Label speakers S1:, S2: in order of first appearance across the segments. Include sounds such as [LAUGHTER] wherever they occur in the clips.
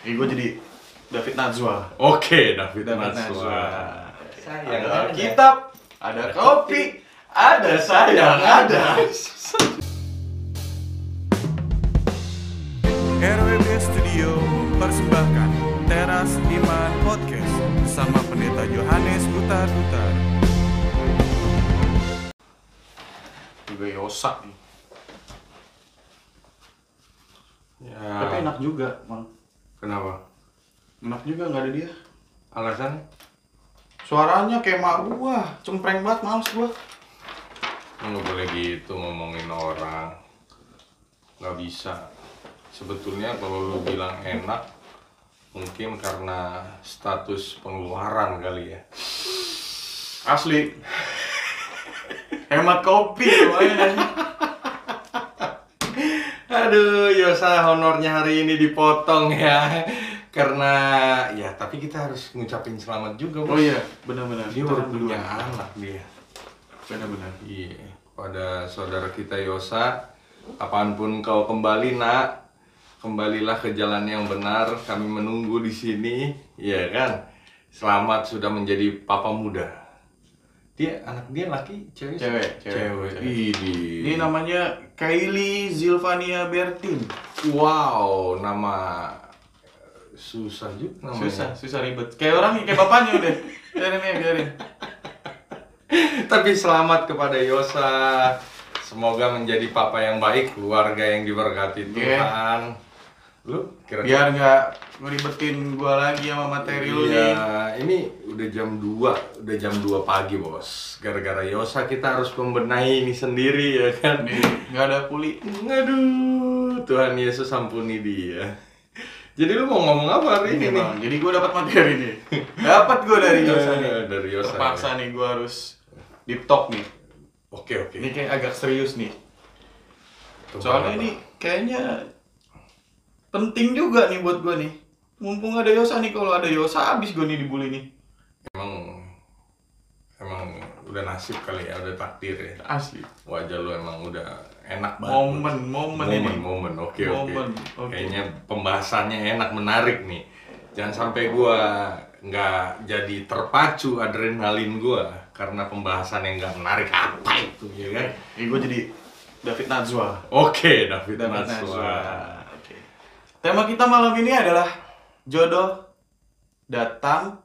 S1: Ini gue jadi David Najwa.
S2: Oke, David,
S1: David
S2: Najwa.
S1: Ada Alkitab, ada kopi, ada sayang, ada.
S3: RWB Studio persembahkan Teras Iman Podcast bersama Pendeta Yohanes Butar Butar.
S1: Juga Yosa nih.
S2: Ya,
S1: Tapi enak juga, Mang.
S2: Kenapa?
S1: Enak juga nggak ada dia.
S2: Alasan?
S1: Suaranya kayak mak gua, cempreng banget, males gua.
S2: Nggak boleh gitu ngomongin orang. Nggak bisa. Sebetulnya kalau lu bilang enak, mungkin karena status pengeluaran kali ya.
S1: Asli. Hemat kopi lumayan.
S2: Aduh, Yosa honornya hari ini dipotong ya. Karena ya, tapi kita harus ngucapin selamat juga,
S1: Oh
S2: Bos.
S1: iya, benar-benar.
S2: Dia baru punya anak dia.
S1: Benar-benar.
S2: Iya, pada saudara kita Yosa, kapan pun kau kembali nak, kembalilah ke jalan yang benar. Kami menunggu di sini, ya kan? Selamat sudah menjadi papa muda. Dia anak dia laki, cewek, sih?
S1: Cewek, cewek,
S2: cewek.
S1: cewek. Ini namanya Kylie Zilvania Bertin.
S2: Wow, nama susah juga namanya.
S1: Susah, susah ribet. Kayak orang kayak bapaknya udah. Biarin ya, biarin.
S2: Tapi selamat kepada Yosa. Semoga menjadi papa yang baik, keluarga yang diberkati
S1: Iya.
S2: Tuhan. Lu kira-kira
S1: Biar nggak ngeribetin gua lagi sama materi lu nih.
S2: Iya, ini udah jam 2, udah jam 2 pagi, Bos. Gara-gara Yosa kita harus membenahi ini sendiri ya kan.
S1: Nggak ada puli.
S2: Aduh, Tuhan Yesus ampuni dia. Jadi lu mau ngomong apa hari ini,
S1: Ini
S2: nih?
S1: bang, jadi gua dapat materi nih. Dapat gua dari Yosa nih.
S2: Dari Yosa,
S1: Terpaksa nih gua harus deep talk nih.
S2: Oke, oke.
S1: Ini kayak agak serius nih.
S2: Tentang
S1: Soalnya
S2: apa?
S1: ini kayaknya penting juga nih buat gua nih. Mumpung ada Yosa nih, kalau ada Yosa habis gua nih dibully nih.
S2: emang emang udah nasib kali ya, udah takdir ya.
S1: Asli.
S2: Wajah lu emang udah enak banget.
S1: Momen, momen ini.
S2: momen. Oke, oke.
S1: Momen, oke.
S2: Kayaknya pembahasannya enak, menarik nih. Jangan sampai gua nggak jadi terpacu adrenalin gua karena pembahasan yang nggak menarik apa itu ya kan?
S1: Ini gua jadi David Najwa.
S2: Oke, David,
S1: David
S2: Najwa.
S1: Najwa. Tema kita malam ini adalah jodoh datang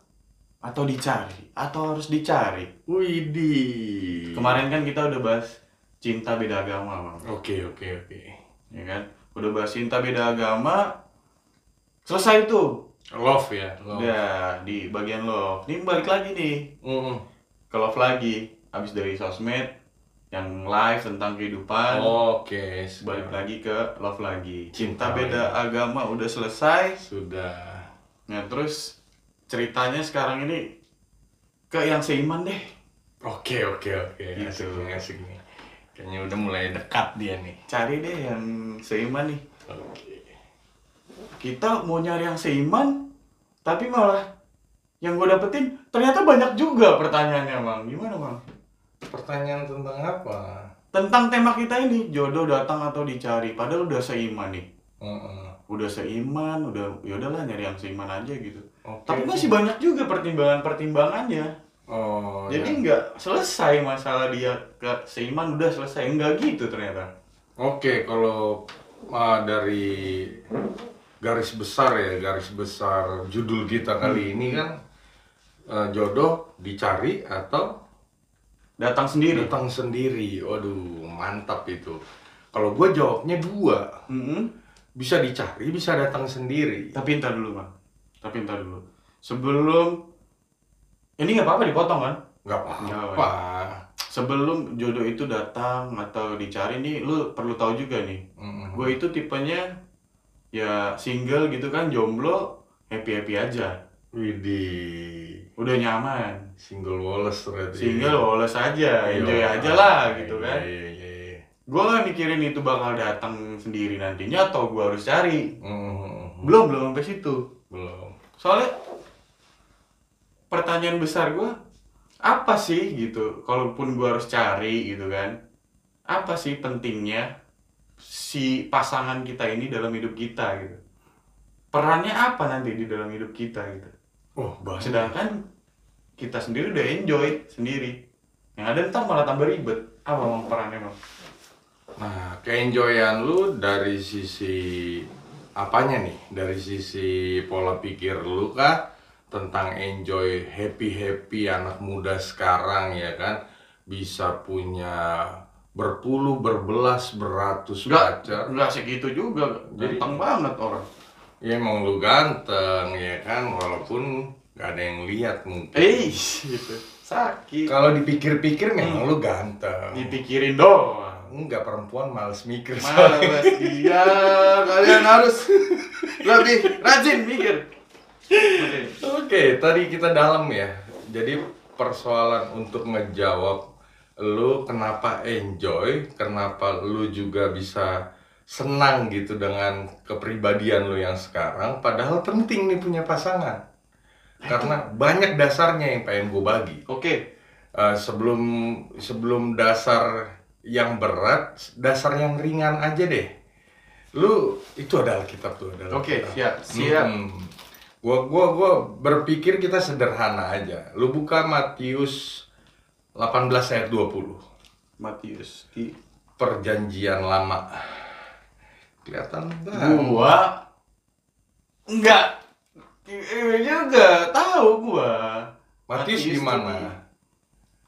S1: atau dicari atau harus dicari.
S2: Widih.
S1: Kemarin kan kita udah bahas cinta beda agama.
S2: Oke, oke, oke.
S1: Ya kan? Udah bahas cinta beda agama. Selesai tuh.
S2: Love ya, love.
S1: Udah di bagian love. Ini balik lagi nih
S2: Mm-mm.
S1: ke love lagi. Habis dari sosmed yang live tentang kehidupan.
S2: Oke,
S1: Balik lagi ke love lagi.
S2: Cinta
S1: Cinta beda agama udah selesai.
S2: Sudah.
S1: Nah terus ceritanya sekarang ini ke yang seiman deh.
S2: Oke, oke, oke.
S1: Gitu.
S2: Asik nih, asik nih. Kayaknya udah mulai dekat dia nih.
S1: Cari deh yang seiman nih.
S2: Oke.
S1: Kita mau nyari yang seiman, tapi malah yang gue dapetin ternyata banyak juga pertanyaannya bang. Gimana bang?
S2: Pertanyaan tentang apa?
S1: Tentang tema kita ini jodoh datang atau dicari. Padahal udah seiman nih.
S2: Heeh.
S1: Udah seiman, udah ya udahlah nyari yang seiman aja gitu.
S2: Oke.
S1: Tapi masih banyak juga pertimbangan-pertimbangannya.
S2: Oh,
S1: Jadi
S2: ya.
S1: nggak selesai masalah dia ke seiman udah selesai enggak gitu ternyata.
S2: Oke, kalau ah, dari garis besar ya, garis besar judul kita kali ini kan eh, jodoh dicari atau
S1: Datang sendiri.
S2: datang sendiri. Waduh, mantap itu. Kalau gue jawabnya dua,
S1: Mm-mm.
S2: bisa dicari, bisa datang sendiri.
S1: Tapi entar dulu bang. Tapi entar dulu. Sebelum ini nggak apa-apa dipotong kan?
S2: Nggak apa-apa.
S1: Sebelum jodoh itu datang atau dicari nih, lu perlu tahu juga nih.
S2: Mm-mm.
S1: Gue itu tipenya ya single gitu kan, jomblo, happy happy aja.
S2: Widih,
S1: Udah nyaman.
S2: single Wallace berarti.
S1: Single lolos aja, enjoy
S2: Iya.
S1: aja lah gitu
S2: Iya,
S1: kan.
S2: Iya, iya, iya.
S1: Gue gak mikirin itu bakal datang sendiri nantinya atau gue harus cari.
S2: Mm,
S1: Belum, belum sampai situ.
S2: belum.
S1: Soalnya pertanyaan besar gue apa sih gitu kalaupun gue harus cari gitu kan apa sih pentingnya si pasangan kita ini dalam hidup kita gitu perannya apa nanti di dalam hidup kita gitu
S2: Oh, banyak.
S1: sedangkan kita sendiri udah enjoy sendiri yang ada ntar malah tambah ribet apa emang perannya bang
S2: Nah, keenjoyan lu dari sisi apanya nih? Dari sisi pola pikir lu kah tentang enjoy happy-happy anak muda sekarang ya kan? Bisa punya berpuluh, berbelas, beratus
S1: Enggak,
S2: pacar.
S1: enggak segitu juga
S2: Jadi-
S1: ganteng banget orang
S2: Ya emang lu ganteng ya kan, walaupun nggak ada yang lihat mungkin.
S1: eh gitu. Sakit.
S2: Kalau dipikir-pikir memang lu ganteng.
S1: dipikirin doang.
S2: Enggak perempuan males mikir.
S1: Males iya. [LAUGHS] Kalian harus lebih rajin mikir. Oke.
S2: Oke, tadi kita dalam ya. Jadi persoalan untuk ngejawab lu kenapa enjoy, kenapa lu juga bisa senang gitu dengan kepribadian lu yang sekarang, padahal penting nih punya pasangan. Karena banyak dasarnya yang pengen gue bagi.
S1: oke
S2: Eh, sebelum sebelum dasar yang berat, dasar yang ringan aja deh. Lu itu adalah kitab tuh
S1: Oke,
S2: kitab.
S1: siap, siap.
S2: Mm-mm. Gua gua gua berpikir kita sederhana aja. Lu buka Matius 18 ayat 20.
S1: Matius di
S2: Perjanjian lama. Kelihatan banget.
S1: gua enggak ini juga tahu gua
S2: Matius di mana?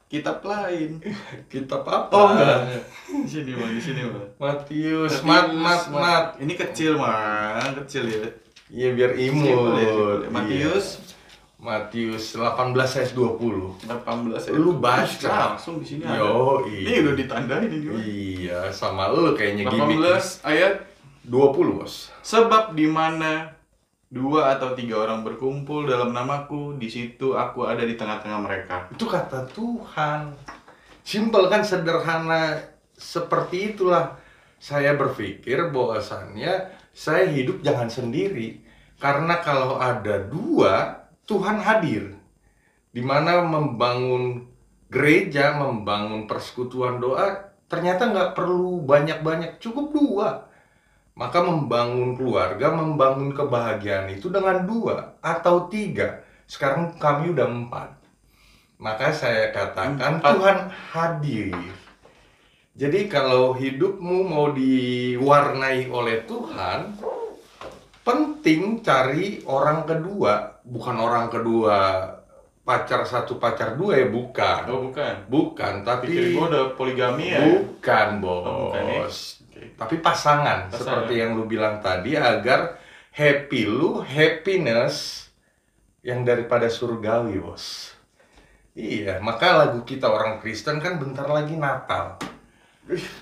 S1: kitab lain [LAUGHS]
S2: Kitab apa?
S1: oh enggak di sini bang di sini bang
S2: Matius, mat, mat, mat.
S1: ini kecil mah kecil ya
S2: Iya biar imut.
S1: boleh. Matius
S2: Iya. Matius 18 ayat 20.
S1: 18
S2: Lu baca.
S1: langsung di sini ada
S2: Yo,
S1: ini udah ditandain ini Bang.
S2: Iya, sama lu kayaknya gimmick.
S1: 18 ayat
S2: 20, Bos.
S1: Sebab di mana dua atau tiga orang berkumpul dalam namaku, di situ aku ada di tengah-tengah mereka.
S2: Itu kata Tuhan. Simpel kan sederhana seperti itulah. Saya berpikir bahwasannya saya hidup jangan sendiri. Karena kalau ada dua, Tuhan hadir. Di mana membangun gereja, membangun persekutuan doa, ternyata nggak perlu banyak-banyak, cukup dua. Maka membangun keluarga, membangun kebahagiaan itu dengan dua atau tiga. Sekarang kami udah empat. Maka saya katakan
S1: Empat.
S2: Tuhan hadir. Jadi kalau hidupmu mau diwarnai oleh Tuhan, penting cari orang kedua, bukan orang kedua pacar satu pacar dua ya bukan.
S1: Oh bukan.
S2: Bukan,
S1: Pikir
S2: tapi
S1: gua udah poligami ya.
S2: bukan, Bos.
S1: Oh, bukan ya?
S2: Tapi pasangan,
S1: Pasangan.
S2: seperti yang lu bilang tadi agar happy lu, happiness yang daripada surgawi, Bos. Iya, maka lagu kita orang Kristen kan bentar lagi Natal.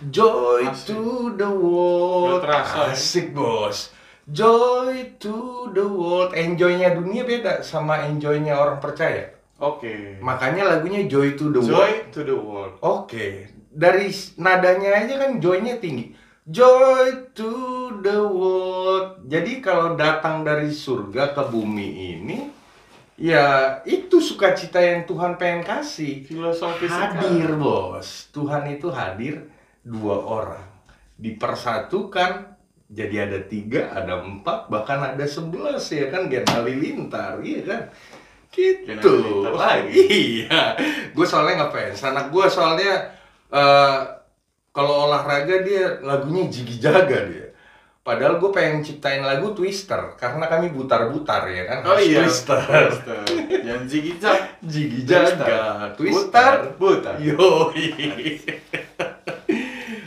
S2: Joy
S1: Asik.
S2: to the world.
S1: Terasa, ya.
S2: Asik, Bos. Joy to the world. Enjoy-nya dunia beda sama enjoy-nya orang percaya.
S1: Oke.
S2: Makanya lagunya Joy to the world.
S1: Joy to the world.
S2: Oke, dari s- nadanya aja kan joy-nya tinggi. Joy to the world. Jadi kalau datang dari surga ke bumi ini, ya itu sukacita yang Tuhan pengen kasih.
S1: Filosofi
S2: Hadir, bos. Tuhan itu hadir dua orang. Dipersatukan, jadi ada tiga, ada empat, bahkan ada sebelas ya kan, Gen Halilintar, iya kan? Gitu.
S1: Lagi. [LAUGHS]
S2: Iya. Gue soalnya ngefans. Anak gue soalnya eh, kalau olahraga dia lagunya Jigi Jaga dia. Padahal gue pengen ciptain lagu Twister karena kami butar-butar ya kan.
S1: Oh
S2: Harus
S1: iya.
S2: Twister.
S1: Twister. Yang.
S2: Jigi. Jaga.
S1: Butar.
S2: Twister.
S1: Butar.
S2: Yo.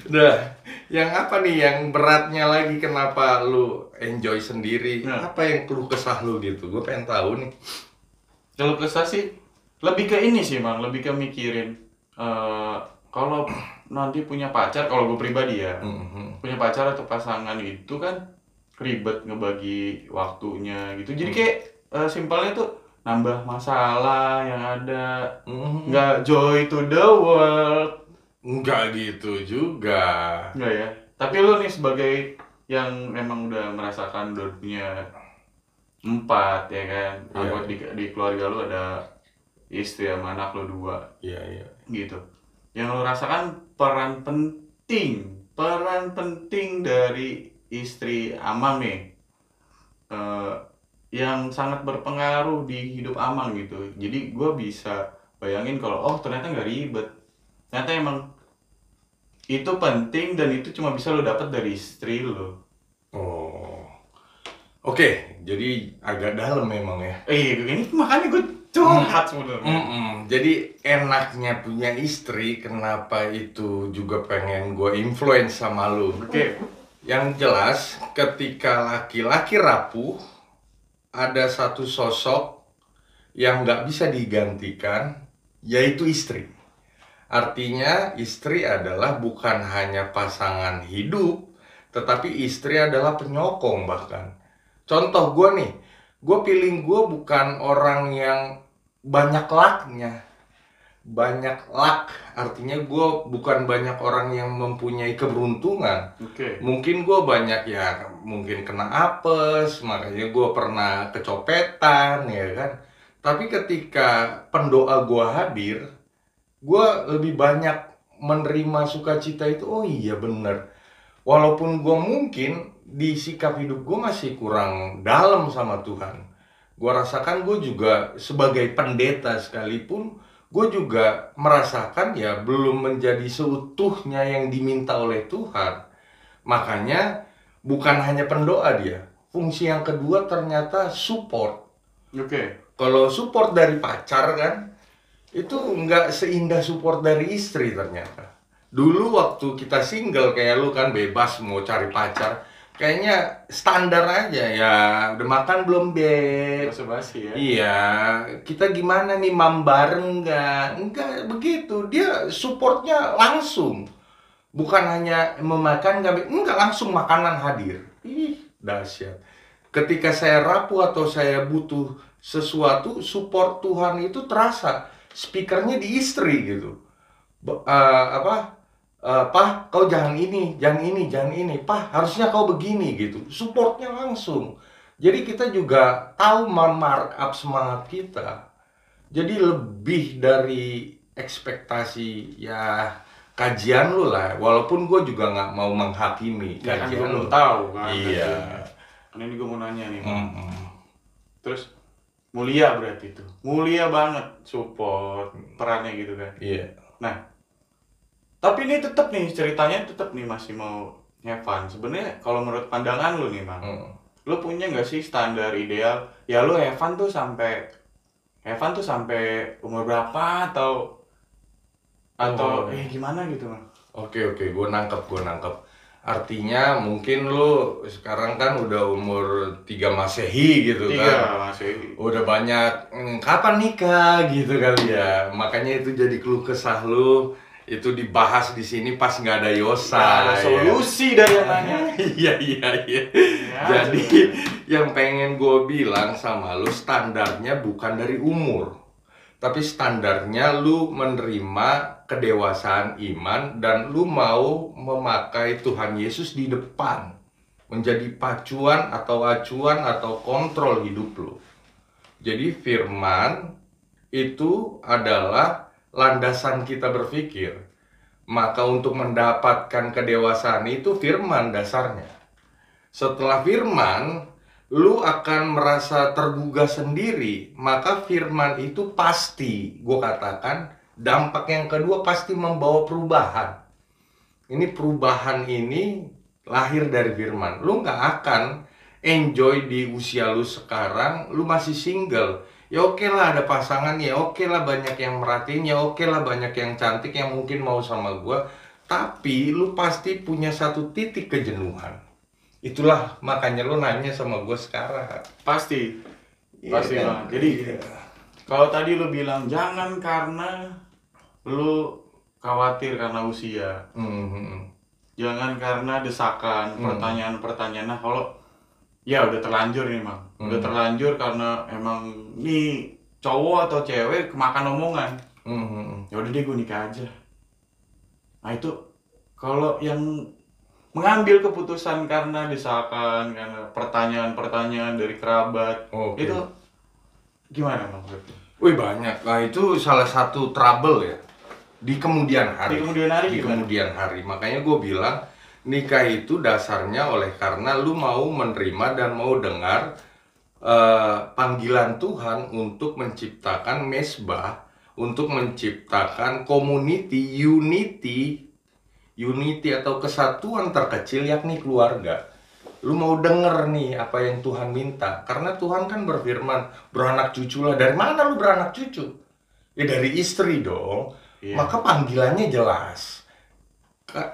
S2: Nah, yang apa nih yang beratnya lagi kenapa lu enjoy sendiri?
S1: Nah.
S2: Apa yang keluh kesah lu gitu? Gue pengen tahu nih.
S1: Kalau kesah sih lebih ke ini sih bang, lebih ke mikirin eh, kalau nanti punya pacar, kalau gue pribadi ya
S2: Mhm.
S1: punya pacar atau pasangan itu kan ribet ngebagi waktunya gitu. Jadi kayak eh, simpelnya tuh nambah masalah yang ada,
S2: Mhm.
S1: nggak joy to the world,
S2: Enggak gitu juga.
S1: nggak ya? Tapi lu nih sebagai yang memang udah merasakan udah punya empat ya kan, anggota di, di keluarga lu ada istri sama anak lu dua,
S2: Iya, iya.
S1: gitu. Yang lo rasakan peran penting, peran penting dari istri Amame eh, yang sangat berpengaruh di hidup Amang gitu. Jadi gue bisa bayangin kalau oh ternyata nggak ribet. Ternyata emang itu penting dan itu cuma bisa lo dapat dari istri lo.
S2: Oh. Oke, jadi agak dalam memang ya.
S1: Eh ini makanya gue curhat sebenarnya.
S2: Mm-mm. Jadi enaknya punya istri, kenapa itu juga pengen gue influence sama lu.
S1: Oke.
S2: Yang jelas, ketika laki-laki rapuh, ada satu sosok yang nggak bisa digantikan, yaitu istri. Artinya, istri adalah bukan hanya pasangan hidup, tetapi istri adalah penyokong bahkan. Contoh gue nih, gue pilih gue bukan orang yang banyak laknya. Banyak lak, artinya gue bukan banyak orang yang mempunyai keberuntungan
S1: Oke.
S2: mungkin gue banyak ya mungkin kena apes makanya gue pernah kecopetan ya kan tapi ketika pendoa gue hadir gue lebih banyak menerima sukacita itu oh iya bener walaupun gue mungkin di sikap hidup gue masih kurang dalam sama Tuhan gue rasakan gue juga sebagai pendeta sekalipun gue juga merasakan ya belum menjadi seutuhnya yang diminta oleh Tuhan Makanya bukan hanya pendoa dia. Fungsi yang kedua ternyata support.
S1: Oke.
S2: Kalau support dari pacar kan itu nggak seindah support dari istri ternyata. Dulu waktu kita single kayak lu kan bebas mau cari pacar. Kayaknya standar aja ya udah makan belum beb
S1: Basa basi ya.
S2: Iya, kita gimana nih mam bareng nggak? Enggak begitu, dia supportnya langsung. Bukan hanya memakan, nggak enggak langsung makanan hadir. Ih, dahsyat. Ketika saya rapuh atau saya butuh sesuatu, support Tuhan itu terasa. Speakernya di istri gitu. Ba- eh, apa? Eh, Pah, kau jangan ini, jangan ini, jangan ini. Pah, harusnya kau begini gitu. Supportnya langsung. Jadi kita juga tahu markup semangat kita. Jadi lebih dari ekspektasi ya kajian lu lah. Walaupun gue juga nggak mau menghakimi
S1: Ya kan
S2: kajian lu.
S1: belum tahu kan.
S2: Iya.
S1: Kan ini gue mau nanya nih. Bang.
S2: Mm-mm.
S1: Terus mulia berarti itu. Mulia banget support perannya gitu kan.
S2: Iya.
S1: Nah, tapi ini tetap nih ceritanya tetap nih masih mau Evan. Sebenarnya kalau menurut pandangan lu nih, Mang,
S2: Mm.
S1: lu punya nggak sih standar ideal? Ya lu Evan tuh sampai Evan tuh sampai umur berapa atau atau
S2: Oh.
S1: eh gimana gitu, Mang?
S2: Oke oke, gue nangkep, gue nangkep. Artinya mungkin lu sekarang kan udah umur 3 masehi gitu kan.
S1: Tiga masih.
S2: udah banyak "Hmm, kapan nikah gitu kali ya makanya itu jadi keluh kesah lu itu dibahas di sini pas nggak ada Yosa
S1: Nah, ada
S2: ya.
S1: solusi dari yang nanya. [LAUGHS]
S2: iya iya. Iya
S1: Ya,
S2: jadi yang pengen gue bilang sama lu standarnya bukan dari umur. Tapi standarnya lu menerima kedewasaan iman dan lu mau memakai Tuhan Yesus di depan. Menjadi pacuan atau acuan atau kontrol hidup lu. Jadi firman itu adalah landasan kita berpikir. Maka untuk mendapatkan kedewasaan itu firman dasarnya. Setelah firman, lu akan merasa tergugah sendiri. Maka firman itu pasti, gue katakan, dampak yang kedua pasti membawa perubahan. Ini perubahan ini lahir dari firman. Lu nggak akan enjoy di usia lu sekarang, lu masih single. Ya oke lah ada pasangan, ya oke lah banyak yang merhatiin, ya oke lah banyak yang cantik yang mungkin mau sama gua. Tapi lu pasti punya satu titik kejenuhan. Itulah makanya lu nanya sama gua sekarang.
S1: Pasti.
S2: Iya
S1: Pasti
S2: kan?
S1: banget. Jadi
S2: Iya.
S1: kalau tadi lu bilang jangan karena lu khawatir karena usia,
S2: Mhm.
S1: jangan karena desakan,
S2: Hmm.
S1: pertanyaan-pertanyaan. Nah, kalau ya udah terlanjur nih, Mang. Udah
S2: Hmm.
S1: terlanjur karena emang nih cowok atau cewek kemakan omongan.
S2: Mhm.
S1: Ya udah deh gue nikah aja. Nah, itu kalau yang mengambil keputusan karena desakan, karena pertanyaan-pertanyaan dari kerabat,
S2: Oke.
S1: itu gimana, Mang?
S2: Wih banyak. Nah itu salah satu trouble ya di kemudian hari.
S1: Di kemudian hari
S2: Di
S1: gimana?
S2: kemudian hari. Makanya gue bilang nikah itu dasarnya oleh karena lu mau menerima dan mau dengar eh, panggilan Tuhan untuk menciptakan mesbah, untuk menciptakan community, unity, unity atau kesatuan terkecil yakni keluarga. Lu mau denger nih apa yang Tuhan minta karena Tuhan kan berfirman beranak cucu lah dari mana lu beranak cucu? Ya dari istri dong.
S1: Iya.
S2: Maka panggilannya jelas.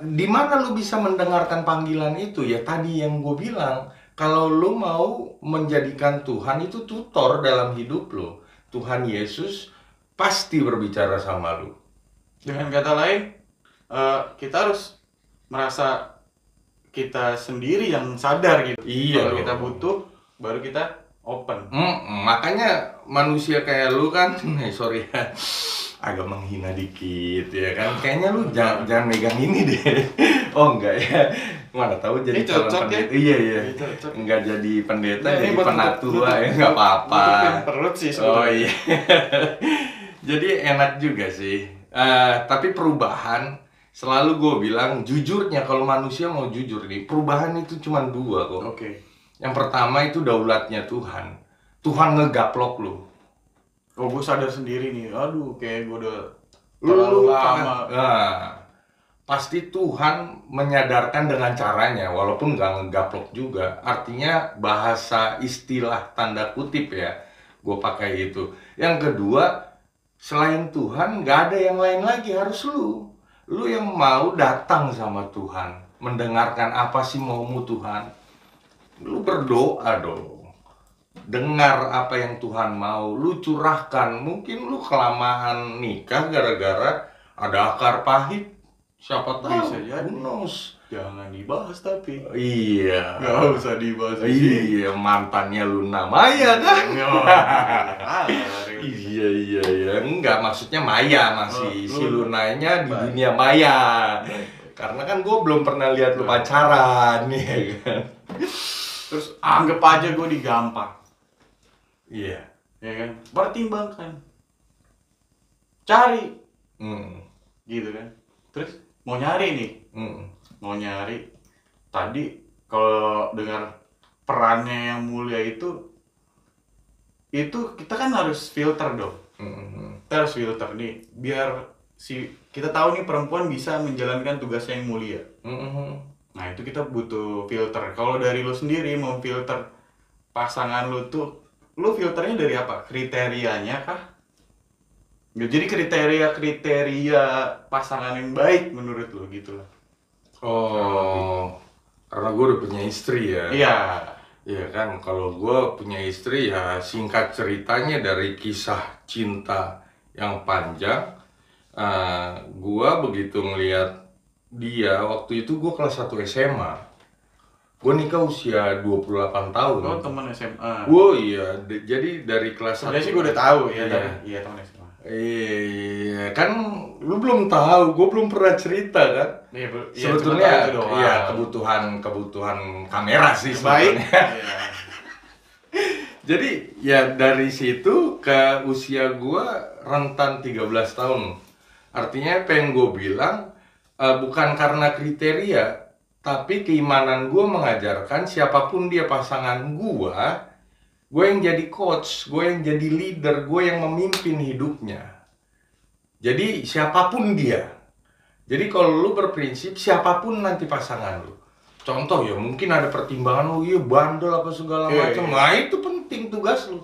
S2: Di mana lu bisa mendengarkan panggilan itu? Ya tadi yang gue bilang, kalau lu mau menjadikan Tuhan itu tutor dalam hidup lu, Tuhan Yesus pasti berbicara sama lu.
S1: Dengan kata lain, eh, kita harus merasa kita sendiri yang sadar gitu.
S2: Iya
S1: Kalau kita butuh, baru kita open.
S2: Mm, makanya manusia kayak lu kan, [LAUGHS] eh, sorry ya, agak menghina dikit ya kan. Kayaknya lu jangan, jangan megang ini deh. [LAUGHS] Oh enggak ya, mana tahu jadi
S1: Ini
S2: calon
S1: cocok ya?
S2: pendeta. Iya iya.
S1: Ini cocok.
S2: Enggak jadi pendeta,
S1: ini
S2: jadi penatua ya nggak apa-apa.
S1: perut sih
S2: Oh
S1: sebenarnya.
S2: iya. [LAUGHS] jadi enak juga sih. Eh, tapi perubahan selalu gue bilang jujurnya kalau manusia mau jujur nih, perubahan itu cuma dua kok.
S1: Oke.
S2: Yang pertama itu daulatnya Tuhan. Tuhan ngegaplok lu.
S1: Oh, gue sadar sendiri nih. Aduh, kayak gue udah
S2: Lu
S1: terlalu lama.
S2: kan- Nah, pasti Tuhan menyadarkan dengan caranya, walaupun nggak ngegaplok juga. Artinya bahasa istilah tanda kutip ya, gue pakai itu. Yang kedua, selain Tuhan nggak ada yang lain lagi harus lu. Lu yang mau datang sama Tuhan, mendengarkan apa sih maumu Tuhan. Lu berdoa dong. Dengar apa yang Tuhan mau, lu curahkan. Mungkin lu kelamaan nikah gara-gara ada akar pahit. Siapa tahu?
S1: Bisa jadi.
S2: Knows?
S1: Jangan dibahas tapi.
S2: Iya.
S1: Gak usah dibahas.
S2: Iya, mantannya Luna Maya kan? [LAUGHS] Iya iya iya enggak maksudnya Maya masih
S1: Oh,
S2: si
S1: lu-
S2: Lunanya di dunia Maya karena kan gue belum pernah lihat lu pacaran [LAUGHS] ya kan
S1: Terus anggap aja gue digampang.
S2: Iya
S1: Ya kan? Pertimbangkan. Cari.
S2: Hmm,
S1: Gitu kan. Terus mau nyari nih.
S2: hmm.
S1: Mau nyari. Tadi kalau dengar perannya yang mulia itu itu kita kan harus filter dong.
S2: hmm.
S1: Kita harus filter nih biar si kita tahu nih perempuan bisa menjalankan tugasnya yang mulia.
S2: Hmm.
S1: Nah itu kita butuh filter. Kalau dari lu sendiri mau filter pasangan lu tuh, lu filternya dari apa? Kriterianya kah? Jadi kriteria-kriteria pasangan yang baik menurut lu gitu lah.
S2: Oh, karena gue udah punya istri ya.
S1: Iya.
S2: Iya kan, kalau gue punya istri ya singkat ceritanya dari kisah cinta yang panjang, eh gue begitu ngeliat dia waktu itu gue kelas 1 SMA, gue nikah usia 28 tahun.
S1: Oh teman SMA.
S2: Gue iya, d- jadi dari kelas
S1: Sebenarnya
S2: 1
S1: sih gue udah tahu ya,
S2: Iya.
S1: teman. iya teman SMA.
S2: Iya, kan lu belum tahu, gue belum pernah cerita kan.
S1: Iya, iya,
S2: Sebetulnya iya kebutuhan kebutuhan kamera sih
S1: baik.
S2: sebetulnya.
S1: Iya. [LAUGHS]
S2: Jadi ya dari situ ke usia gua rentan 13 tahun. Artinya yang gue bilang eh, bukan karena kriteria, tapi keimanan gua mengajarkan siapa pun dia pasangan gua, gue yang jadi coach, gue yang jadi leader, gue yang memimpin hidupnya. Jadi siapa pun dia. Jadi kalau lu berprinsip siapa pun nanti pasangan lu. Contoh ya mungkin ada pertimbangan oh iya bandel apa segala
S1: Iya,
S2: macam.
S1: iya.
S2: Nah itu penting tugas lu.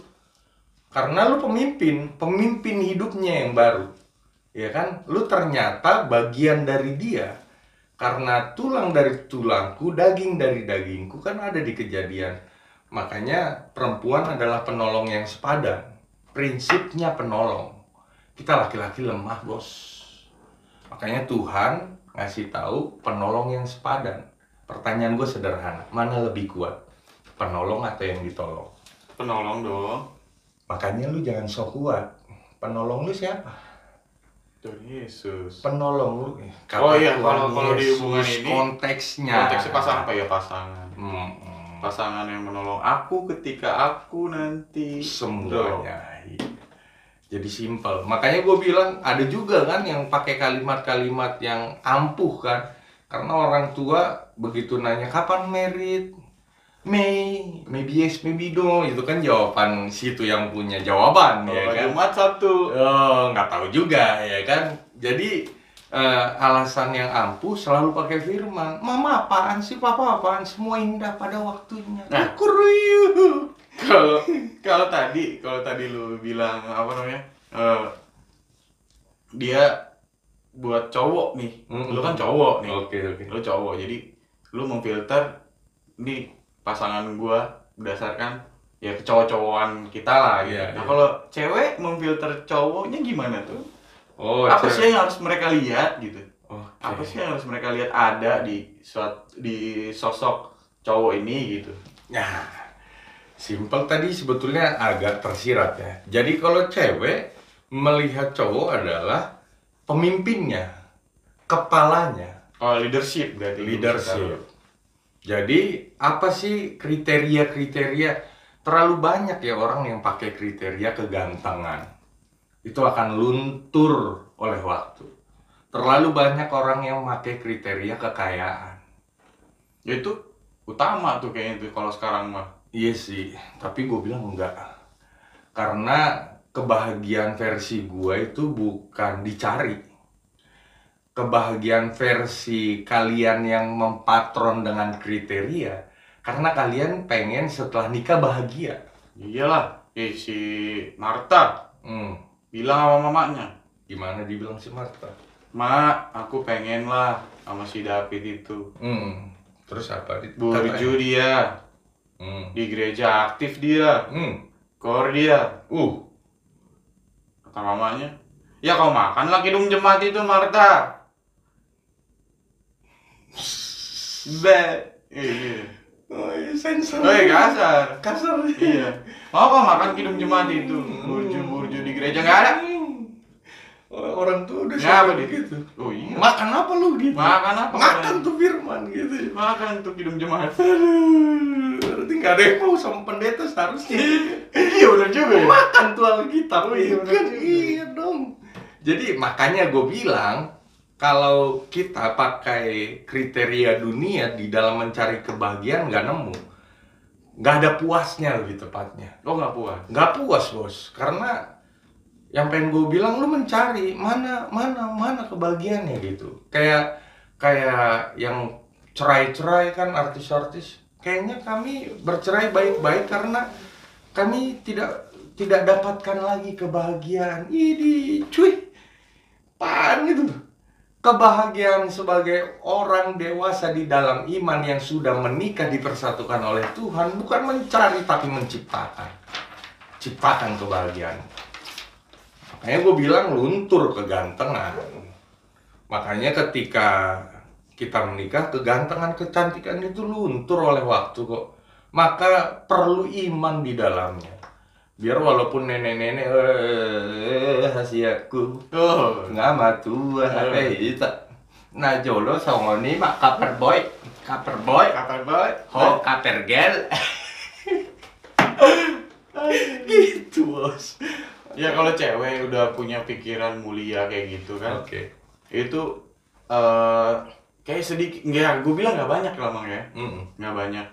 S2: Karena lu pemimpin, pemimpin hidupnya yang baru. Ya kan? Lu ternyata bagian dari dia. Karena tulang dari tulangku, daging dari dagingku kan ada di kejadian. Makanya perempuan adalah penolong yang sepadan. Prinsipnya penolong. Kita laki-laki lemah, Bos. Makanya Tuhan ngasih tahu penolong yang sepadan. Pertanyaan gue sederhana, mana lebih kuat? Penolong atau yang ditolong?
S1: Penolong dong.
S2: Makanya lu jangan sok kuat. Penolong lu siapa?
S1: Dari Yesus.
S2: Penolong lu. eh,
S1: Oh iya,
S2: Tuhan
S1: kalau- kalau di hubungan ini,
S2: konteksnya.
S1: Konteksnya pasangan apa ya pasangan?
S2: Hmm.
S1: Pasangan yang menolong aku ketika aku nanti
S2: semuanya. Iya. Jadi simpel. Makanya gue bilang ada juga kan yang pakai kalimat-kalimat yang ampuh kan. Karena orang tua begitu nanya kapan merit, May, maybe yes, maybe no, itu kan jawaban situ yang punya jawaban ya
S1: Kalau
S2: kan.
S1: Jumat Sabtu.
S2: Oh, nggak tahu juga ya kan. Jadi eh, alasan yang ampuh selalu pakai firman. Mama apaan sih, papa apaan? Semua indah pada waktunya.
S1: Nah.
S2: Kuruyu.
S1: Kalau kalau tadi kalau tadi lu bilang apa namanya? eh, dia buat cowok nih.
S2: Mm-mm.
S1: Lu kan cowok nih.
S2: Oke oke.
S1: Lu cowok. Jadi lu memfilter nih pasangan gua berdasarkan ya kecowok-cowokan kita lah gitu.
S2: Iya,
S1: nah,
S2: iya.
S1: kalau cewek memfilter cowoknya gimana tuh?
S2: Oh,
S1: apa
S2: cewek.
S1: sih yang harus mereka lihat gitu?
S2: Oke.
S1: Apa sih yang harus mereka lihat ada di suat, di sosok cowok ini gitu?
S2: Nah, simpel tadi sebetulnya agak tersirat ya. Jadi kalau cewek melihat cowok adalah pemimpinnya, kepalanya,
S1: Oh, leadership berarti.
S2: leadership. Jadi apa sih kriteria-kriteria? Terlalu banyak ya orang yang pakai kriteria kegantengan. Itu akan luntur oleh waktu. Terlalu banyak orang yang pakai kriteria kekayaan.
S1: Ya itu utama tuh kayaknya tuh kalau sekarang mah.
S2: Iya sih, tapi gue bilang enggak. Karena kebahagiaan versi gue itu bukan dicari. Kebahagiaan versi kalian yang mempatron dengan kriteria. Karena kalian pengen setelah nikah bahagia.
S1: Iyalah, eh si Marta
S2: Hmm,
S1: bilang sama mamanya,
S2: gimana dibilang si Marta?
S1: "Mak, aku pengen lah sama si David itu.
S2: Hmm, terus apa?
S1: Burju dia,
S2: Hmm,
S1: di gereja aktif dia,
S2: hmm,
S1: kor dia."
S2: uh,
S1: Kata mamanya, "Ya kau makan lah kidung jemaat itu, Marta." Be, iya.
S2: oh, iya, sensor.
S1: Oh, kasar.
S2: kasar.
S1: Iya. Mau kau makan kidung jemaat itu? Burju-burju di gereja nggak ada.
S2: Orang tuh udah
S1: Ya, apa
S2: gitu.
S1: Oh iya.
S2: Makan apa lu gitu?
S1: Makan apa?
S2: Makan tuh firman gitu.
S1: Makan tuh kidung jemaat.
S2: Aduh, berarti nggak ada yang mau sama pendeta seharusnya.
S1: iya benar juga ya.
S2: Makan tuh Alkitab.
S1: Oh, iya,
S2: iya, kan? iya dong. Jadi makanya gue bilang kalau kita pakai kriteria dunia di dalam mencari kebahagiaan nggak nemu, nggak ada puasnya lebih tepatnya.
S1: Oh nggak puas.
S2: nggak puas bos. Karena yang pengen gue bilang lu mencari mana mana mana kebahagiaannya gitu. Kayak kayak yang cerai-cerai kan artis-artis. Kayaknya kami bercerai baik-baik karena kami tidak tidak dapatkan lagi kebahagiaan. Ini cuy. Pan gitu kebahagiaan sebagai orang dewasa di dalam iman yang sudah menikah dipersatukan oleh Tuhan bukan mencari tapi menciptakan. Ciptakan kebahagiaan. Makanya gue bilang luntur kegantengan. Makanya ketika kita menikah kegantengan kecantikan itu luntur oleh waktu kok. Maka perlu iman di dalamnya biar walaupun nenek-nenek eh hasiaku
S1: Oh.
S2: nggak matua eh itu nah jolo songoni mak kaper boy. Kaper boy
S1: Kapan banget?
S2: ho kaper gel. [LAUGHS] Gitu bos.
S1: Ya kalau cewek udah punya pikiran mulia kayak gitu kan,
S2: oke.
S1: itu eh kayak sedikit, nggak, gue bilang nggak banyak lah mang ya, nggak banyak.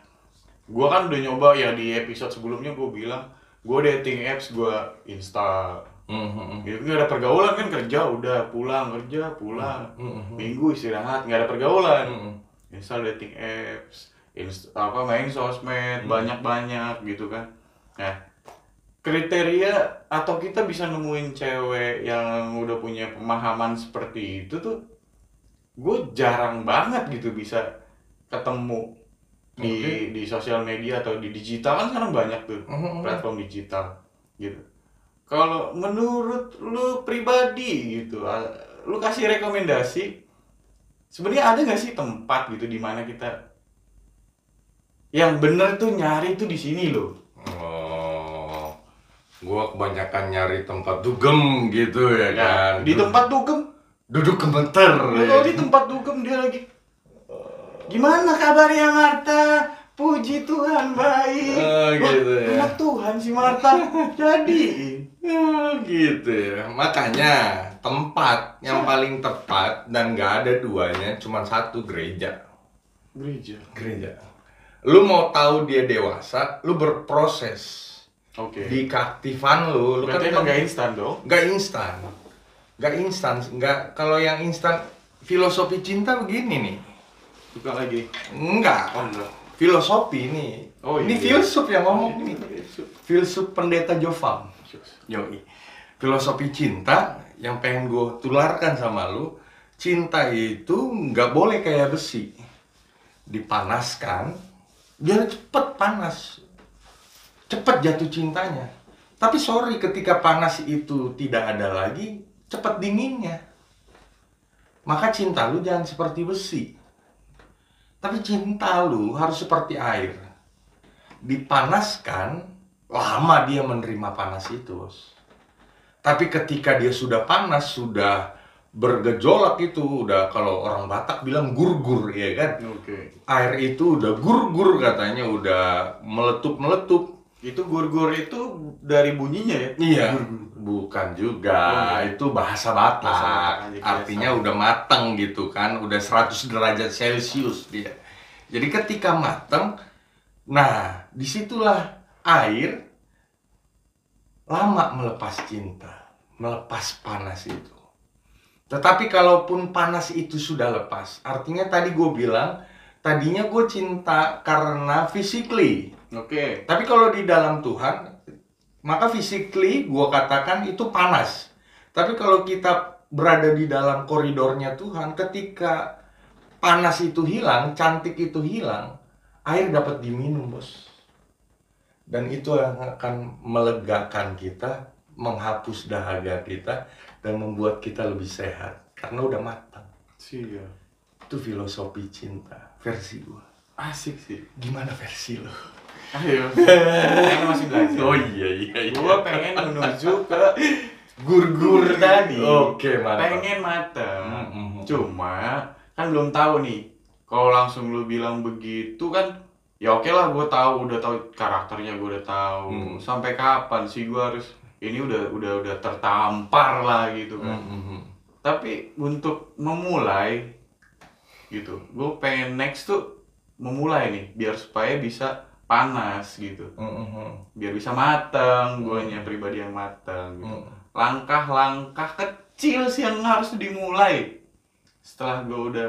S1: Gue kan udah nyoba ya di episode sebelumnya gue bilang, gue dating apps gue install,
S2: Mhm.
S1: gitu nggak ada pergaulan kan kerja udah pulang kerja pulang,
S2: Mhm.
S1: minggu istirahat nggak ada pergaulan,
S2: Mhm.
S1: install dating apps, inst apa main sosmed
S2: Hmm.
S1: banyak banyak gitu kan, nah kriteria atau kita bisa nemuin cewek yang udah punya pemahaman seperti itu tuh gue jarang banget gitu bisa ketemu di
S2: Oke.
S1: di sosial media atau di digital kan sekarang banyak tuh
S2: Mhm.
S1: platform digital gitu kalau menurut lu pribadi gitu lu kasih rekomendasi sebenarnya ada nggak sih tempat gitu di mana kita yang bener tuh nyari tuh di sini loh
S2: Oh, gua kebanyakan nyari tempat dugem gitu ya,
S1: Ya,
S2: kan.
S1: di tempat dugem
S2: duduk gemeter.
S1: Lu tahu di tempat dugem dia lagi Gimana kabarnya Marta? Puji Tuhan baik.
S2: Oh, gitu
S1: Wah,
S2: ya.
S1: Anak Tuhan si Marta. Jadi
S2: Ya, gitu ya. Makanya tempat yang paling tepat dan nggak ada duanya, cuma satu gereja.
S1: Gereja.
S2: Gereja. Lu mau tahu dia dewasa, lu berproses
S1: Oke.
S2: di keaktifan lu. Lu
S1: Berarti emang gak instan dong?
S2: nggak instan, nggak instan, nggak kalau yang instan filosofi cinta begini nih,
S1: Buka lagi.
S2: enggak.
S1: Oh enggak.
S2: Filosofi ini,
S1: Oh,
S2: ini
S1: iya.
S2: filsuf yang ngomong nih, filsuf pendeta Jovam. Yoi. Filosofi cinta yang pengen gue tularkan sama lu, cinta itu nggak boleh kayak besi. Dipanaskan, dia cepet panas. Cepet jatuh cintanya. Tapi sorry ketika panas itu tidak ada lagi, cepet dinginnya. Maka cinta lu jangan seperti besi. Tapi cinta lu harus seperti air. Dipanaskan, lama dia menerima panas itu, bos. Tapi ketika dia sudah panas, sudah bergejolak itu, udah kalau orang Batak bilang gurgur, ya kan?
S1: Oke.
S2: Air itu udah gurgur katanya, udah meletup-meletup.
S1: Itu gur-gur itu dari bunyinya ya?
S2: Iya, bukan juga.
S1: Oh.
S2: Itu bahasa Batak.
S1: Bahasa Batak aja,
S2: Artinya
S1: biasa.
S2: udah matang gitu kan, udah 100 derajat Celcius dia. Jadi ketika matang, nah di situlah air lama melepas cinta, melepas panas itu. Tetapi kalaupun panas itu sudah lepas, artinya tadi gue bilang, tadinya gue cinta karena physically,
S1: Oke.
S2: tapi kalau di dalam Tuhan, maka physically gua katakan itu panas. Tapi kalau kita berada di dalam koridornya Tuhan, ketika panas itu hilang, cantik itu hilang, air dapat diminum, Bos. Dan itu yang akan melegakan kita, menghapus dahaga kita, dan membuat kita lebih sehat. Karena udah matang.
S1: Siap.
S2: Itu filosofi cinta, versi gua.
S1: Asik sih.
S2: Gimana versi lo?
S1: Ayo. Karena masih belajar.
S2: Oh iya iya iya.
S1: Gua pengen menuju ke gur-gur tadi.
S2: Oke, mantap.
S1: Pengen mateng.
S2: Mm-mm.
S1: Cuma kan belum tahu nih. Kalau langsung lu bilang begitu kan ya oke lah gue tahu udah tahu karakternya gue udah tahu
S2: Hmm.
S1: sampai kapan sih gue harus ini udah udah udah tertampar lah gitu kan
S2: Mm-mm.
S1: tapi untuk memulai gitu gue pengen next tuh memulai nih biar supaya bisa panas gitu
S2: Mm-mm.
S1: biar bisa matang guanya pribadi yang matang gitu.
S2: Mm.
S1: langkah-langkah kecil sih yang harus dimulai setelah gue udah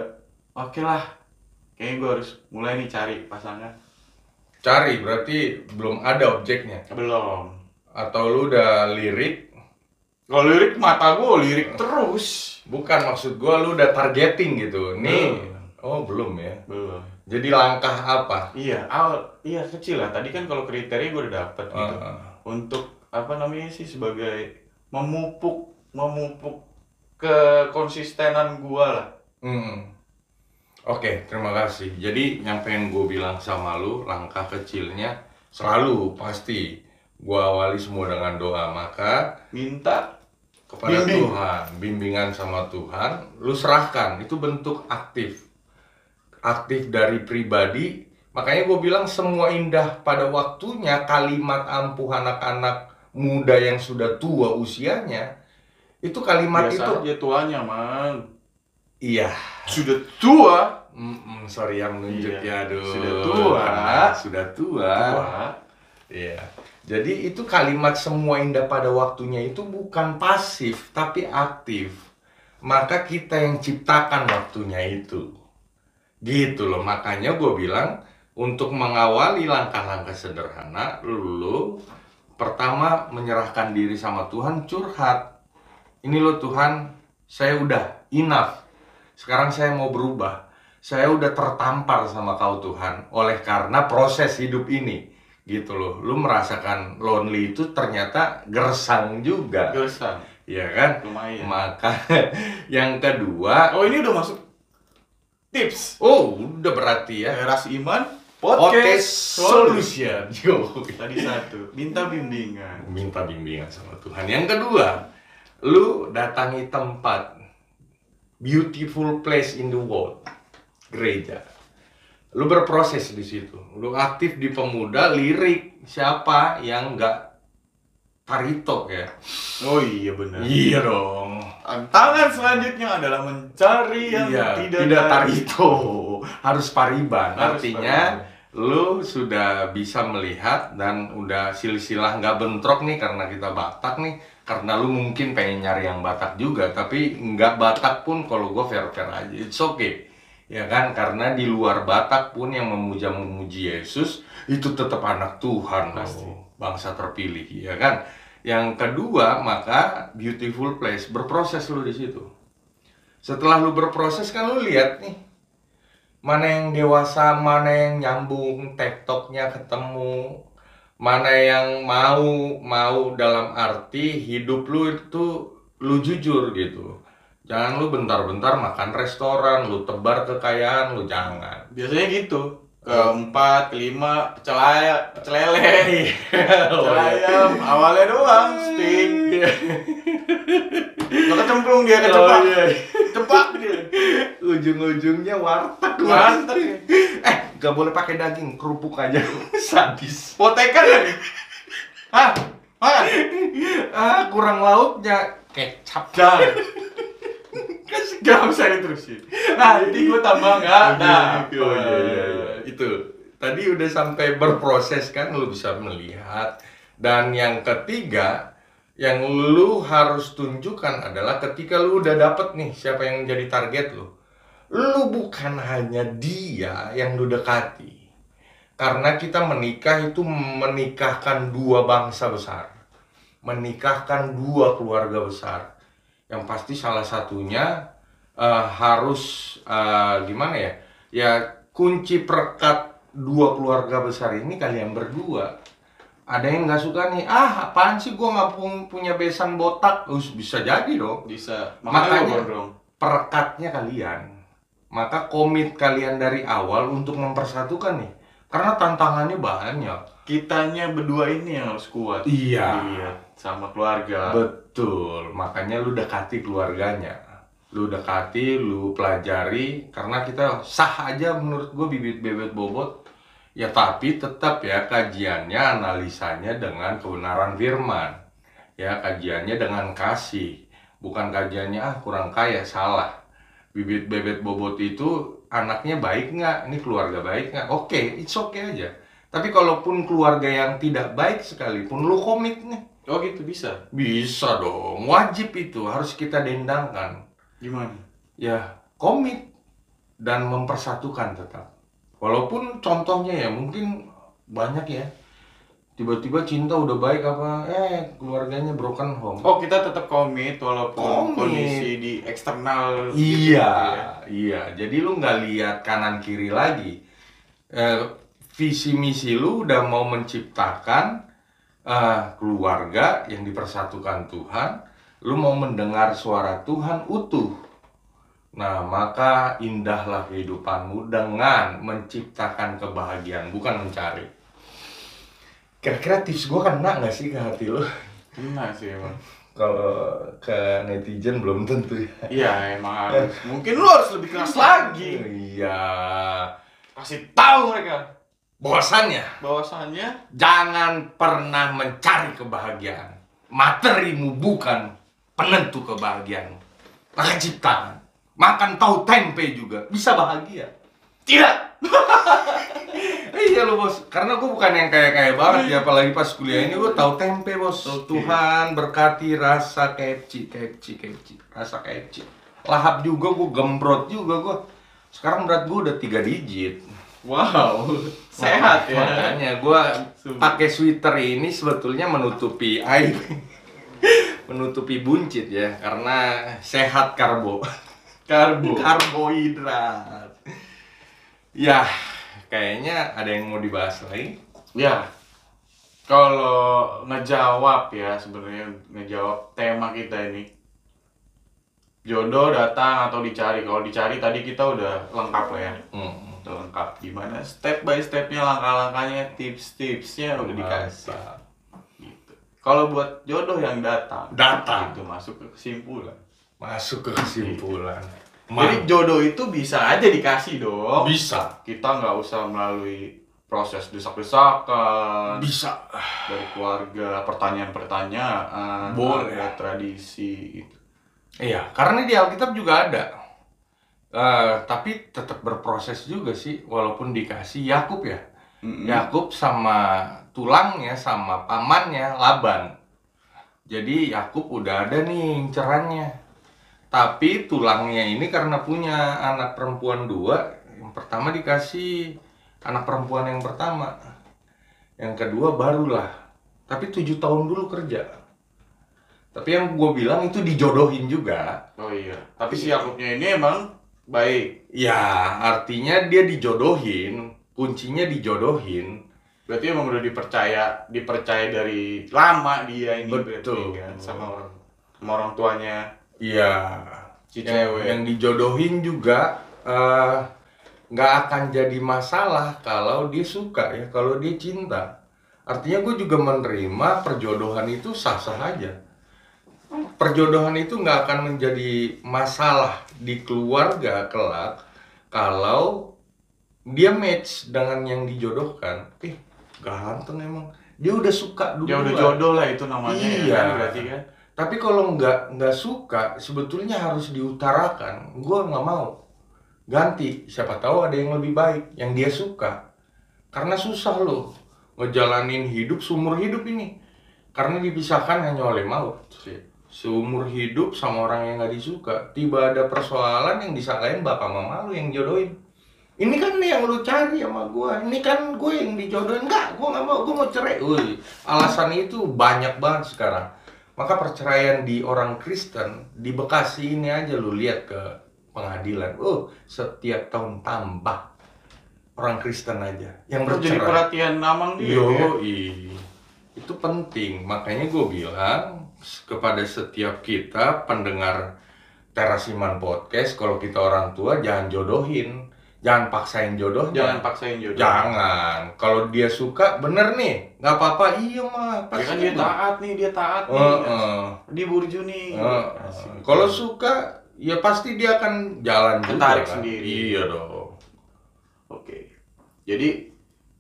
S1: oke lah kayaknya gue harus mulai nih cari pasangan
S2: Cari berarti belum ada objeknya
S1: belum
S2: atau lu udah lirik?
S1: kalau lirik mata gue lirik terus
S2: Bukan maksud gua lu udah targeting gitu. Nih.
S1: Belum.
S2: Oh, belum ya.
S1: belum
S2: Jadi langkah apa?
S1: iya awal iya kecil lah tadi kan kalau kriteria gue udah dapet gitu untuk apa namanya sih sebagai memupuk memupuk kekonsistenan gua lah
S2: Mm-mm. Oke, terima kasih. Jadi yang pengen gue bilang sama lu, langkah kecilnya selalu pasti gua awali semua dengan doa. Maka
S1: minta
S2: kepada
S1: Bimbing.
S2: Tuhan, bimbingan sama Tuhan, lu serahkan. Itu bentuk aktif. Aktif dari pribadi. Makanya gue bilang semua indah pada waktunya kalimat ampuh anak-anak muda yang sudah tua usianya. Itu kalimat
S1: biasa
S2: itu
S1: aja tuanya man
S2: iya.
S1: sudah tua
S2: Mm-mm, sorry yang menunjuk
S1: Iya,
S2: ya, aduh.
S1: sudah tua.
S2: Karena Sudah tua.
S1: tua
S2: Iya. Jadi itu kalimat semua indah pada waktunya itu bukan pasif tapi aktif. Maka kita yang ciptakan waktunya itu. Gitu loh. Makanya gue bilang untuk mengawali langkah-langkah sederhana, lu pertama menyerahkan diri sama Tuhan, curhat. Ini loh Tuhan, saya udah enough. Sekarang saya mau berubah. Saya udah tertampar sama kau Tuhan oleh karena proses hidup ini gitu loh lu merasakan lonely itu ternyata gersang juga
S1: gersang
S2: ya kan
S1: lumayan
S2: maka [LAUGHS] yang kedua
S1: oh ini udah masuk tips.
S2: Oh udah berarti ya.
S1: Teras iman
S2: podcast
S1: podcast
S2: solution. yo.
S1: Tadi satu. Minta bimbingan.
S2: Minta bimbingan sama Tuhan. Yang kedua lu datangi tempat beautiful place in the world. Gereja. Lu berproses di situ. Lu aktif di pemuda lirik siapa yang nggak tarito ya
S1: Oh iya benar.
S2: Iya dong.
S1: Tantangan selanjutnya adalah mencari yang
S2: iya,
S1: tidak,
S2: tidak
S1: tari.
S2: tarito. Harus pariban.
S1: Harus
S2: Artinya lu sudah bisa melihat dan udah silsilah nggak bentrok nih karena kita Batak nih karena lu mungkin pengen nyari yang Batak juga tapi nggak Batak pun kalau gue fair fair aja it's okay ya kan karena di luar Batak pun yang memuja memuji Yesus itu tetap anak Tuhan
S1: Pasti.
S2: loh, bangsa terpilih ya kan yang kedua maka beautiful place berproses lu di situ setelah lu berproses kan lu lihat nih mana yang dewasa, mana yang nyambung, tektoknya ketemu, mana yang mau mau dalam arti hidup lu itu lu jujur gitu. Jangan lu bentar-bentar makan restoran, lu tebar kekayaan lu jangan.
S1: Biasanya gitu. Keempat, kelima, pecel ayam, pecel lele, pecel [LAUGHS]
S2: Oh, iya.
S1: ayam, awalnya doang, sting. [LAUGHS] Lo kecemplung dia
S2: Oh,
S1: kecepak,
S2: iya.
S1: cepak dia.
S2: Ujung-ujungnya warteg.
S1: Mantep.
S2: Eh, gak boleh pakai daging, kerupuk aja. [LAUGHS] Sadis.
S1: Potekan. Hah? Hah?
S2: Ah, kurang lauknya kecap.
S1: Jangan. Gak usah diterusin. Nanti gue tambah nggak? Ada.
S2: Oh, iya, iya, iya. Itu. Tadi udah sampai berproses kan lu bisa melihat. Dan yang ketiga yang lu harus tunjukkan adalah ketika lu udah dapet nih siapa yang jadi target lu lu bukan hanya dia yang lu dekati karena kita menikah itu menikahkan dua bangsa besar. Menikahkan dua keluarga besar yang pasti salah satunya eh, harus eh, gimana ya ya kunci perekat dua keluarga besar ini kalian berdua ada yang nggak suka nih ah apaan sih gua nggak pun- punya besan botak Us, bisa jadi dong
S1: Bisa.
S2: Makanya-
S1: Makanya gue
S2: perekatnya kalian maka komit kalian dari awal untuk mempersatukan nih karena tantangannya banyak
S1: Kitanya berdua ini yang harus kuat.
S2: Iya.
S1: Iya. Sama keluarga.
S2: Betul, makanya lu dekati keluarganya. Lu dekati, lu pelajari, karena kita sah aja menurut gue bibit bebet bobot. Ya tapi tetap ya kajiannya, analisanya dengan kebenaran firman. Ya kajiannya dengan kasih. Bukan kajiannya ah kurang kaya, salah. Bibit bebet bobot itu anaknya baik nggak? Ini keluarga baik nggak? Oke, it's okay aja. Tapi kalaupun keluarga yang tidak baik sekalipun, lu komit nih.
S1: Oh gitu bisa.
S2: Bisa dong, wajib itu harus kita dendangkan.
S1: Gimana?
S2: Ya, komit dan mempersatukan tetap. Walaupun contohnya ya mungkin banyak ya. Tiba-tiba cinta udah baik apa, eh keluarganya broken home.
S1: Oh kita tetap komit walaupun
S2: Komit.
S1: kondisi di eksternal. gitu
S2: Iya,
S1: ya.
S2: iya. Jadi lu nggak lihat kanan kiri lagi. Eh, visi misi lu udah mau menciptakan eh, keluarga yang dipersatukan Tuhan. Lu mau mendengar suara Tuhan utuh. Nah, maka indahlah kehidupanmu dengan menciptakan kebahagiaan, bukan mencari. Kira-kira tips gue kena nggak sih ke hati lu?
S1: Kena sih emang.
S2: Kalau ke netizen belum tentu ya.
S1: Iya emang harus. Mungkin lu harus lebih keras lagi.
S2: Iya.
S1: Kasih tahu mereka
S2: Bahwasannya,
S1: bahwasannya
S2: jangan pernah mencari kebahagiaan. Materimu bukan penentu kebahagiaan. Maka ciptaan. Makan tahu tempe juga bisa bahagia.
S1: tidak. [LAUGHS]
S2: Iya lo bos, karena gue bukan yang kayak kayak banget ya, apalagi pas kuliah ini gue tahu tempe bos. Tuhan berkati rasa kepci, kepci, kepci, rasa kepci. Lahap juga gue gembrot juga gue. Sekarang berat gue udah tiga digit.
S1: Wow. Sehat ya.
S2: Makanya gue pakai sweater ini sebetulnya menutupi air, [LAUGHS] menutupi buncit ya, karena sehat karbo,
S1: Karbo.
S2: karbohidrat. Ya, kayaknya ada yang mau dibahas lagi.
S1: Ya. Kalau ngejawab ya sebenarnya ngejawab tema kita ini. Jodoh datang atau dicari. Kalau dicari tadi kita udah lengkap lah ya.
S2: Hmm.
S1: Udah lengkap gimana step by stepnya langkah-langkahnya tips-tipsnya udah dikasih gitu. Kalau buat jodoh yang datang,
S2: Datang.
S1: itu masuk ke kesimpulan.
S2: Masuk ke kesimpulan.
S1: Jadi
S2: Ma-
S1: jodoh itu bisa aja dikasih dong.
S2: bisa.
S1: Kita nggak usah melalui proses desak-desakan
S2: bisa
S1: dari keluarga, pertanyaan-pertanyaan,
S2: Boleh.
S1: ada tradisi gitu.
S2: Iya, karena di Alkitab juga ada. Eh, tapi tetap berproses juga sih, walaupun dikasih Yakub ya.
S1: Mm-mm.
S2: Yakub sama tulangnya sama pamannya Laban. Jadi Yakub udah ada nih incerannya. Tapi tulangnya ini karena punya anak perempuan dua, yang pertama dikasih anak perempuan yang pertama, yang kedua barulah. Tapi tujuh tahun dulu kerja. Tapi yang gue bilang itu dijodohin juga.
S1: Oh iya. Tapi si Yakubnya ini emang baik.
S2: Ya, artinya dia dijodohin, kuncinya dijodohin.
S1: Berarti emang udah dipercaya, dipercaya dari lama dia ini
S2: Betul.
S1: berarti kan sama orang sama orang tuanya.
S2: Iya.
S1: Si
S2: yang,
S1: cewek.
S2: yang dijodohin juga eh, nggak akan jadi masalah kalau dia suka ya, kalau dia cinta. Artinya gue juga menerima perjodohan itu sah-sah aja. Perjodohan itu nggak akan menjadi masalah di keluarga kelak kalau dia match dengan yang dijodohkan. Eh, ganteng emang. Dia udah suka dulu.
S1: Dia udah jodoh lah itu namanya ya
S2: Iya.
S1: kan, berarti kan.
S2: Tapi kalau nggak nggak suka, sebetulnya harus diutarakan. Gue nggak mau ganti. Siapa tahu ada yang lebih baik, yang dia suka. Karena susah loh ngejalanin hidup seumur hidup ini. Karena dipisahkan hanya oleh maut. Seumur hidup sama orang yang nggak disuka. Tiba ada persoalan yang disalahin bapak mama lu yang jodohin. Ini kan yang lu cari sama gua. Ini kan gue yang dijodohin. Enggak, gua nggak mau. Gua mau cerai. Wih, alasan itu banyak banget sekarang. Maka perceraian di orang Kristen di Bekasi ini aja lu lihat ke pengadilan. Oh, setiap tahun tambah orang Kristen aja yang
S1: Terus jadi
S2: bercerai.
S1: perhatian Amang dia. ya.
S2: Yo, itu penting. Makanya gue bilang kepada setiap kita pendengar Teras Iman Podcast, kalau kita orang tua jangan jodohin, jangan paksain jodoh,
S1: Jangan paksain jodoh.
S2: Jangan. Kalau dia suka, bener nih, nggak apa-apa. Iya mah,
S1: Ya kan dia taat nih, dia taat nih.
S2: Heeh.
S1: Di burju nih.
S2: Heeh.
S1: Asik.
S2: Kalau suka, ya pasti dia akan jalan juga.
S1: Ketarik
S2: kan?
S1: sendiri.
S2: Iya dong.
S1: Oke. Jadi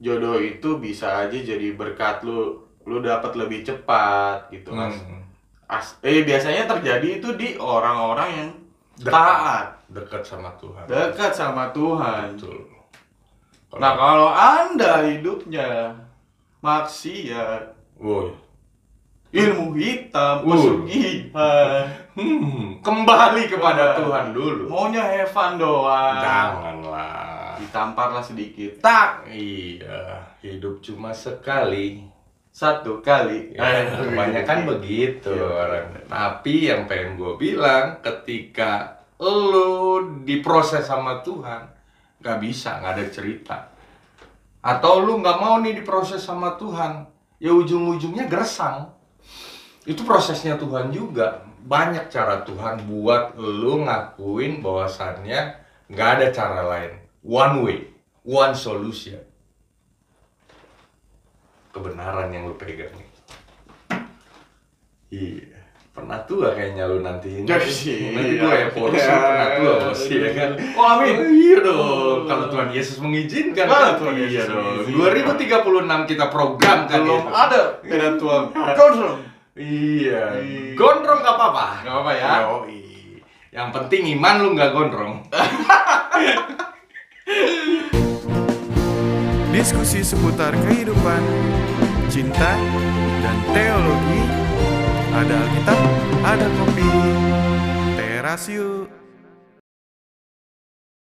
S1: jodoh itu bisa aja jadi berkat lu lu dapat lebih cepat gitu mas.
S2: Hmm.
S1: As- eh biasanya terjadi itu di orang-orang yang
S2: Dekat.
S1: taat,
S2: Dekat sama Tuhan.
S1: dekat sama Tuhan.
S2: Betul.
S1: Nah kalau anda hidupnya maksiat,
S2: Woi.
S1: ilmu hitam, pesugihan,
S2: Hmm, kembali kepada
S1: Coba.
S2: Tuhan dulu.
S1: maunya Evan doang.
S2: Janganlah.
S1: Ditamparlah sedikit. Tak
S2: Iya, hidup cuma sekali.
S1: Satu kali.
S2: Ya,
S1: Eh, [LAUGHS]
S2: kebanyakan begitu
S1: Iya.
S2: orang. Tapi yang pengen gue bilang, ketika lo diproses sama Tuhan, nggak bisa, nggak ada cerita. Atau lu nggak mau nih diproses sama Tuhan, ya ujung-ujungnya gersang. Itu prosesnya Tuhan juga. Banyak cara Tuhan buat lu ngakuin bahwasannya nggak ada cara lain. One way, one solution. Kebenaran yang lu pegang nih. Iya. Pernah tua kayaknya lu nanti.
S1: Jadi sih,
S2: Nanti
S1: iya.
S2: gue ya polos
S1: Iya.
S2: pernah tua bos ya kan.
S1: Oh, amin.
S2: Oh, iya dong. Kalau Tuhan Yesus mengizinkan.
S1: Kalau
S2: kan?
S1: Tuhan
S2: iya
S1: Yesus
S2: dong.
S1: mengizinkan.
S2: 2036 kita program kan
S1: Belum ada beda tua. [LAUGHS] Gondrong.
S2: Iya.
S1: Iya.
S2: Gondrong gak apa-apa.
S1: Gak apa-apa ya.
S2: Yoi. Yang penting iman lu nggak gondrong. [LAUGHS]
S3: Diskusi seputar kehidupan, cinta, dan teologi. Ada Alkitab, ada kopi. Teras yuk.